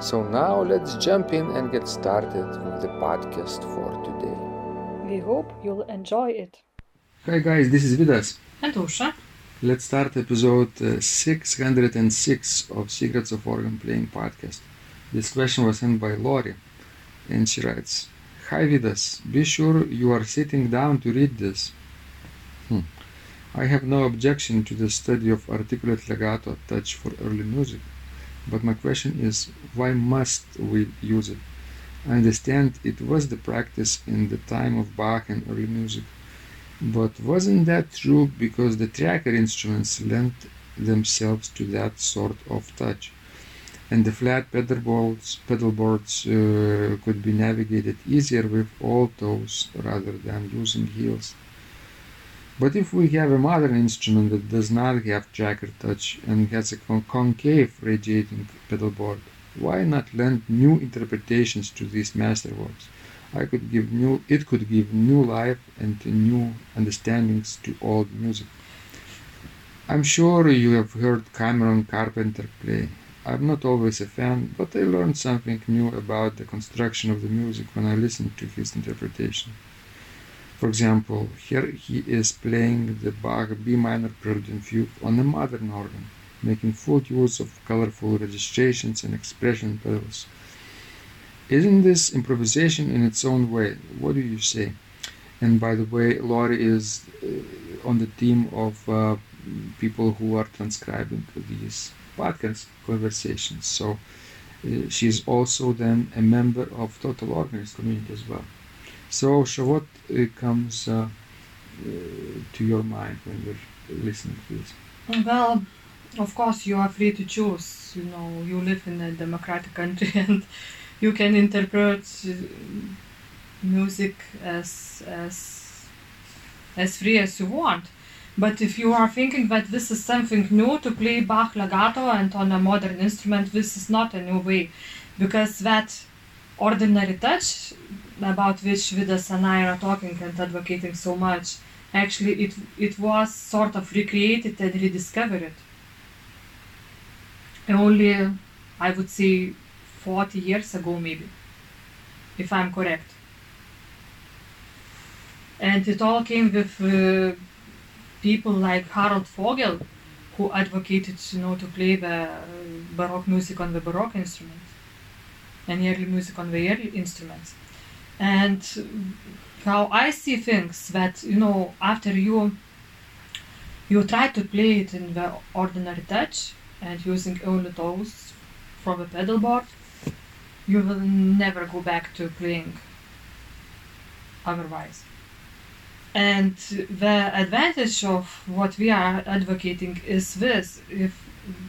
So now let's jump in and get started with the podcast for today. We hope you'll enjoy it. Hi guys, this is Vidas. And Ausra. Let's start episode uh, 606 of Secrets of Organ Playing podcast. This question was sent by Lori and she writes Hi Vidas, be sure you are sitting down to read this. Hmm. I have no objection to the study of articulate legato touch for early music, but my question is why must we use it? I understand it was the practice in the time of Bach and early music, but wasn't that true because the tracker instruments lent themselves to that sort of touch? and the flat pedal boards, uh, could be navigated easier with all toes rather than using heels. But if we have a modern instrument that does not have tracker touch and has a con- concave radiating pedal board, why not lend new interpretations to these masterworks? I could give new, it could give new life and new understandings to old music. I'm sure you have heard Cameron Carpenter play. I'm not always a fan, but I learned something new about the construction of the music when I listened to his interpretation. For example, here he is playing the Bach B minor prelude fugue on a modern organ, making full use of colorful registrations and expression pedals. Isn't this improvisation in its own way? What do you say? And by the way, Lori is uh, on the team of uh, people who are transcribing these podcast conversations. So uh, she's also then a member of Total Organist community as well. So, so what uh, comes uh, uh, to your mind when you're listening to this? Well, of course, you are free to choose. You know, you live in a democratic country and you can interpret uh, music as as as free as you want. But if you are thinking that this is something new to play Bach legato and on a modern instrument, this is not a new way, because that ordinary touch about which Vidas and I are talking and advocating so much, actually it it was sort of recreated and rediscovered. Only, I would say, 40 years ago, maybe, if I'm correct. And it all came with uh, people like Harald Vogel, who advocated, you know, to play the Baroque music on the Baroque instruments and early music on the early instruments. And how I see things that, you know, after you you try to play it in the ordinary touch and using only toes from the pedal board, you will never go back to playing otherwise. And the advantage of what we are advocating is this if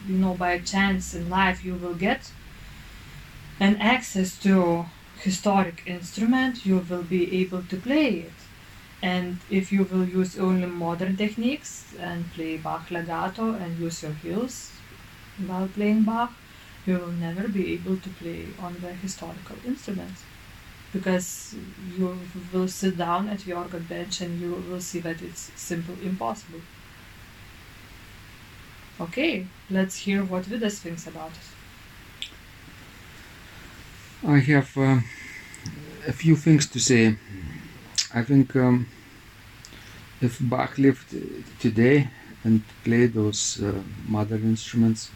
you know by chance in life you will get an access to historic instrument you will be able to play it and if you will use only modern techniques and play Bach legato and use your heels while playing Bach you will never be able to play on the historical instruments because you will sit down at the organ bench and you will see that it's simply impossible. Okay, let's hear what Vidas thinks about it. I have uh, a few things to say. I think um, if Bach lived today and played those uh, modern instruments,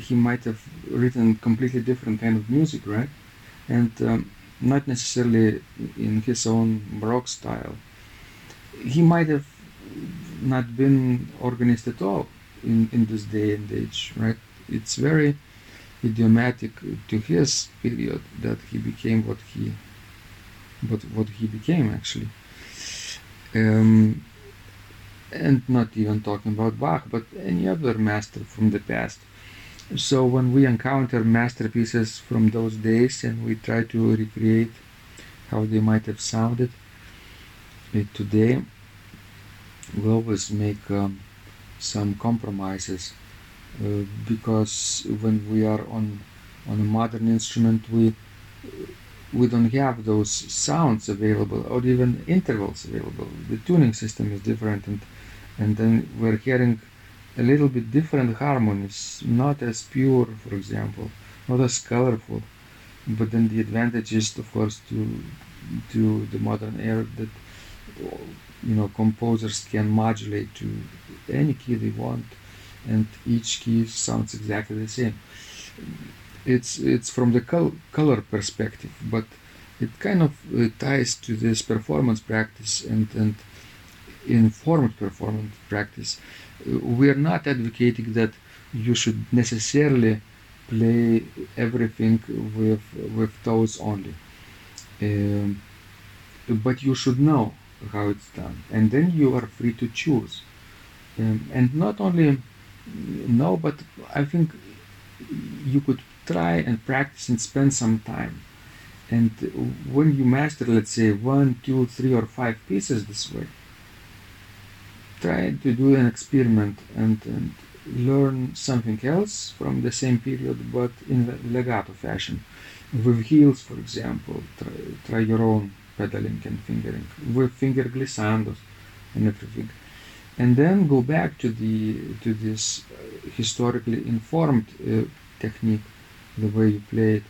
he might have written completely different kind of music, right? And um, not necessarily in his own Baroque style. He might have not been organist at all in, in this day and age, right? It's very idiomatic to his period that he became what he what what he became actually. Um, and not even talking about Bach, but any other master from the past. So when we encounter masterpieces from those days and we try to recreate how they might have sounded uh, today. We always make um, some compromises Uh, because when we are on on a modern instrument, we we don't have those sounds available or even intervals available. The tuning system is different, and and then we're hearing a little bit different harmonies, not as pure, for example, not as colorful. But then the advantage is, of course, to to the modern era that you know composers can modulate to any key they want, and each key sounds exactly the same. It's it's from the col- color perspective, but it kind of uh, ties to this performance practice and and informed performance practice. Uh, we are not advocating that you should necessarily play everything with with toes only. Um, but you should know how it's done, and then you are free to choose. Um, and not only know, but I think you could try and practice and spend some time. And when you master, let's say, one, two, three, or five pieces this way, try to do an experiment and, and learn something else from the same period, but in legato fashion. With heels, for example, try, try your own pedaling and fingering, with finger glissandos and everything. And then go back to the to this uh, historically informed uh, technique, the way you play it,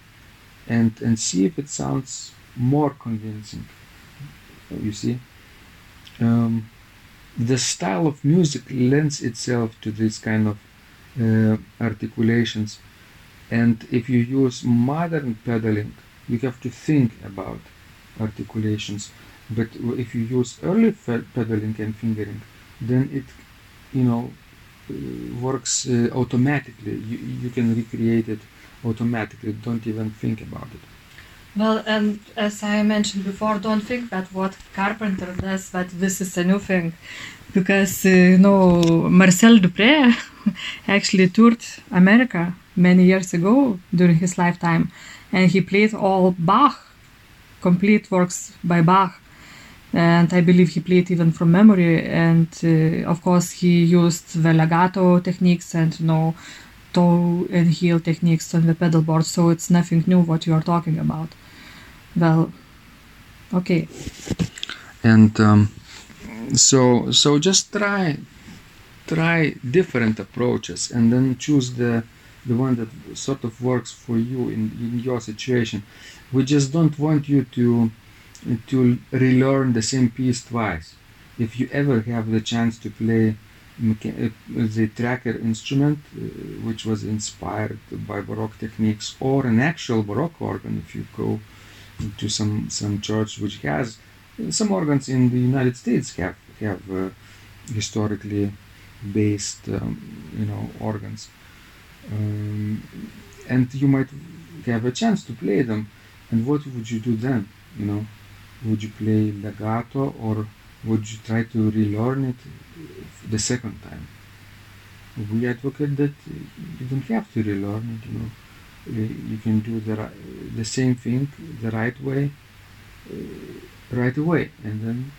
and and see if it sounds more convincing. You see, um, the style of music lends itself to this kind of uh, articulations, and if you use modern pedaling, you have to think about articulations. But if you use early pedaling and fingering, then it, you know, uh, works uh, automatically. You, you can recreate it automatically. Don't even think about it. Well, and as I mentioned before, don't think that what Carpenter does, that this is a new thing. Because, uh, you know, Marcel Dupré actually toured America many years ago during his lifetime, and he played all Bach, complete works by Bach. And I believe he played even from memory. And uh, of course, he used the legato techniques and, you know, toe and heel techniques on the pedal board. So it's nothing new what you are talking about. Well, okay. And um, so, so just try, try different approaches, and then choose the the one that sort of works for you in, in your situation. We just don't want you to to relearn the same piece twice. If you ever have the chance to play the tracker instrument, uh, which was inspired by Baroque techniques, or an actual Baroque organ, if you go to some some church which has some organs in the United States have have uh, historically based um, you know organs, um, and you might have a chance to play them. And what would you do then? You know, would you play legato or would you try to relearn it the second time? We advocate that you don't have to relearn it. You know, you can do the the same thing the right way uh, right away, and then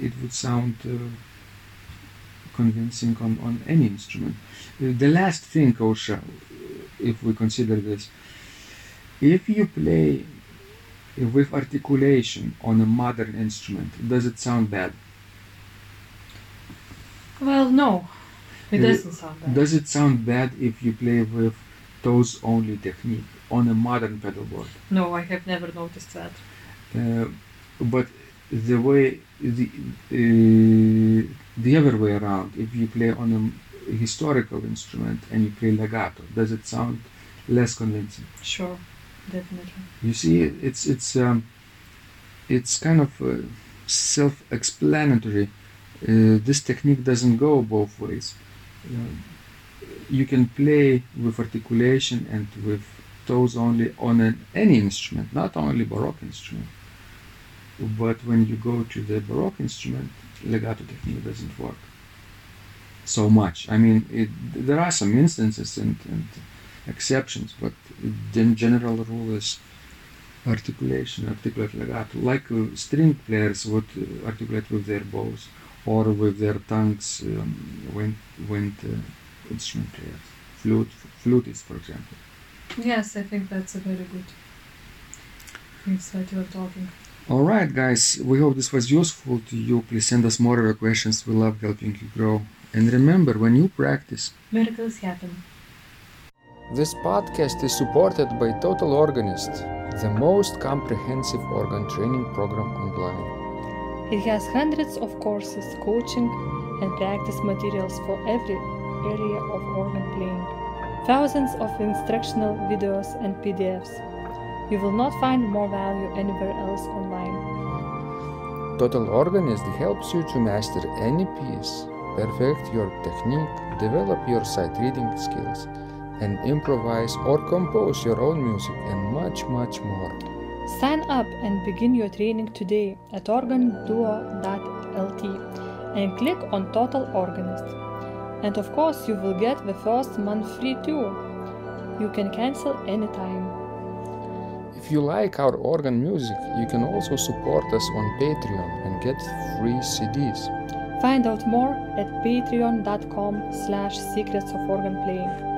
it would sound uh, convincing on, on any instrument. The last thing, Ausra, if we consider this, if you play with articulation on a modern instrument, does it sound bad? Well, no, it doesn't sound bad. Does it sound bad if you play with toes only technique on a modern pedalboard? No, I have never noticed that. Uh, but the way the uh, the other way around, if you play on a historical instrument and you play legato, does it sound less convincing? Sure, definitely. You see, it's it's um, it's kind of uh, self-explanatory. Uh, this technique doesn't go both ways. Uh, you can play with articulation and with toes only on an, any instrument, not only Baroque instrument. But when you go to the Baroque instrument, legato technique doesn't work so much. I mean, it, there are some instances and, and exceptions, but the general rule is articulation, articulate legato, like uh, string players would uh, articulate with their bows or with their tongues um, when when uh, instrument players, flute, flutists, for example. Yes, I think that's a very good things that you are talking. All right, guys. We hope this was useful to you. Please send us more of your questions. We love helping you grow. And remember, when you practice, Miracles happen. This podcast is supported by Total Organist, the most comprehensive organ training program online. It has hundreds of courses, coaching, and practice materials for every area of organ playing. Thousands of instructional videos and PDFs. You will not find more value anywhere else online. Total Organist helps you to master any piece, perfect your technique, develop your sight reading skills, and improvise or compose your own music and much, much more. Sign up and begin your training today at organduo.lt and click on Total Organist. And of course, you will get the first month free too. You can cancel anytime. If you like our organ music, you can also support us on Patreon and get free CDs. Find out more at patreon.com slash secrets of organ playing.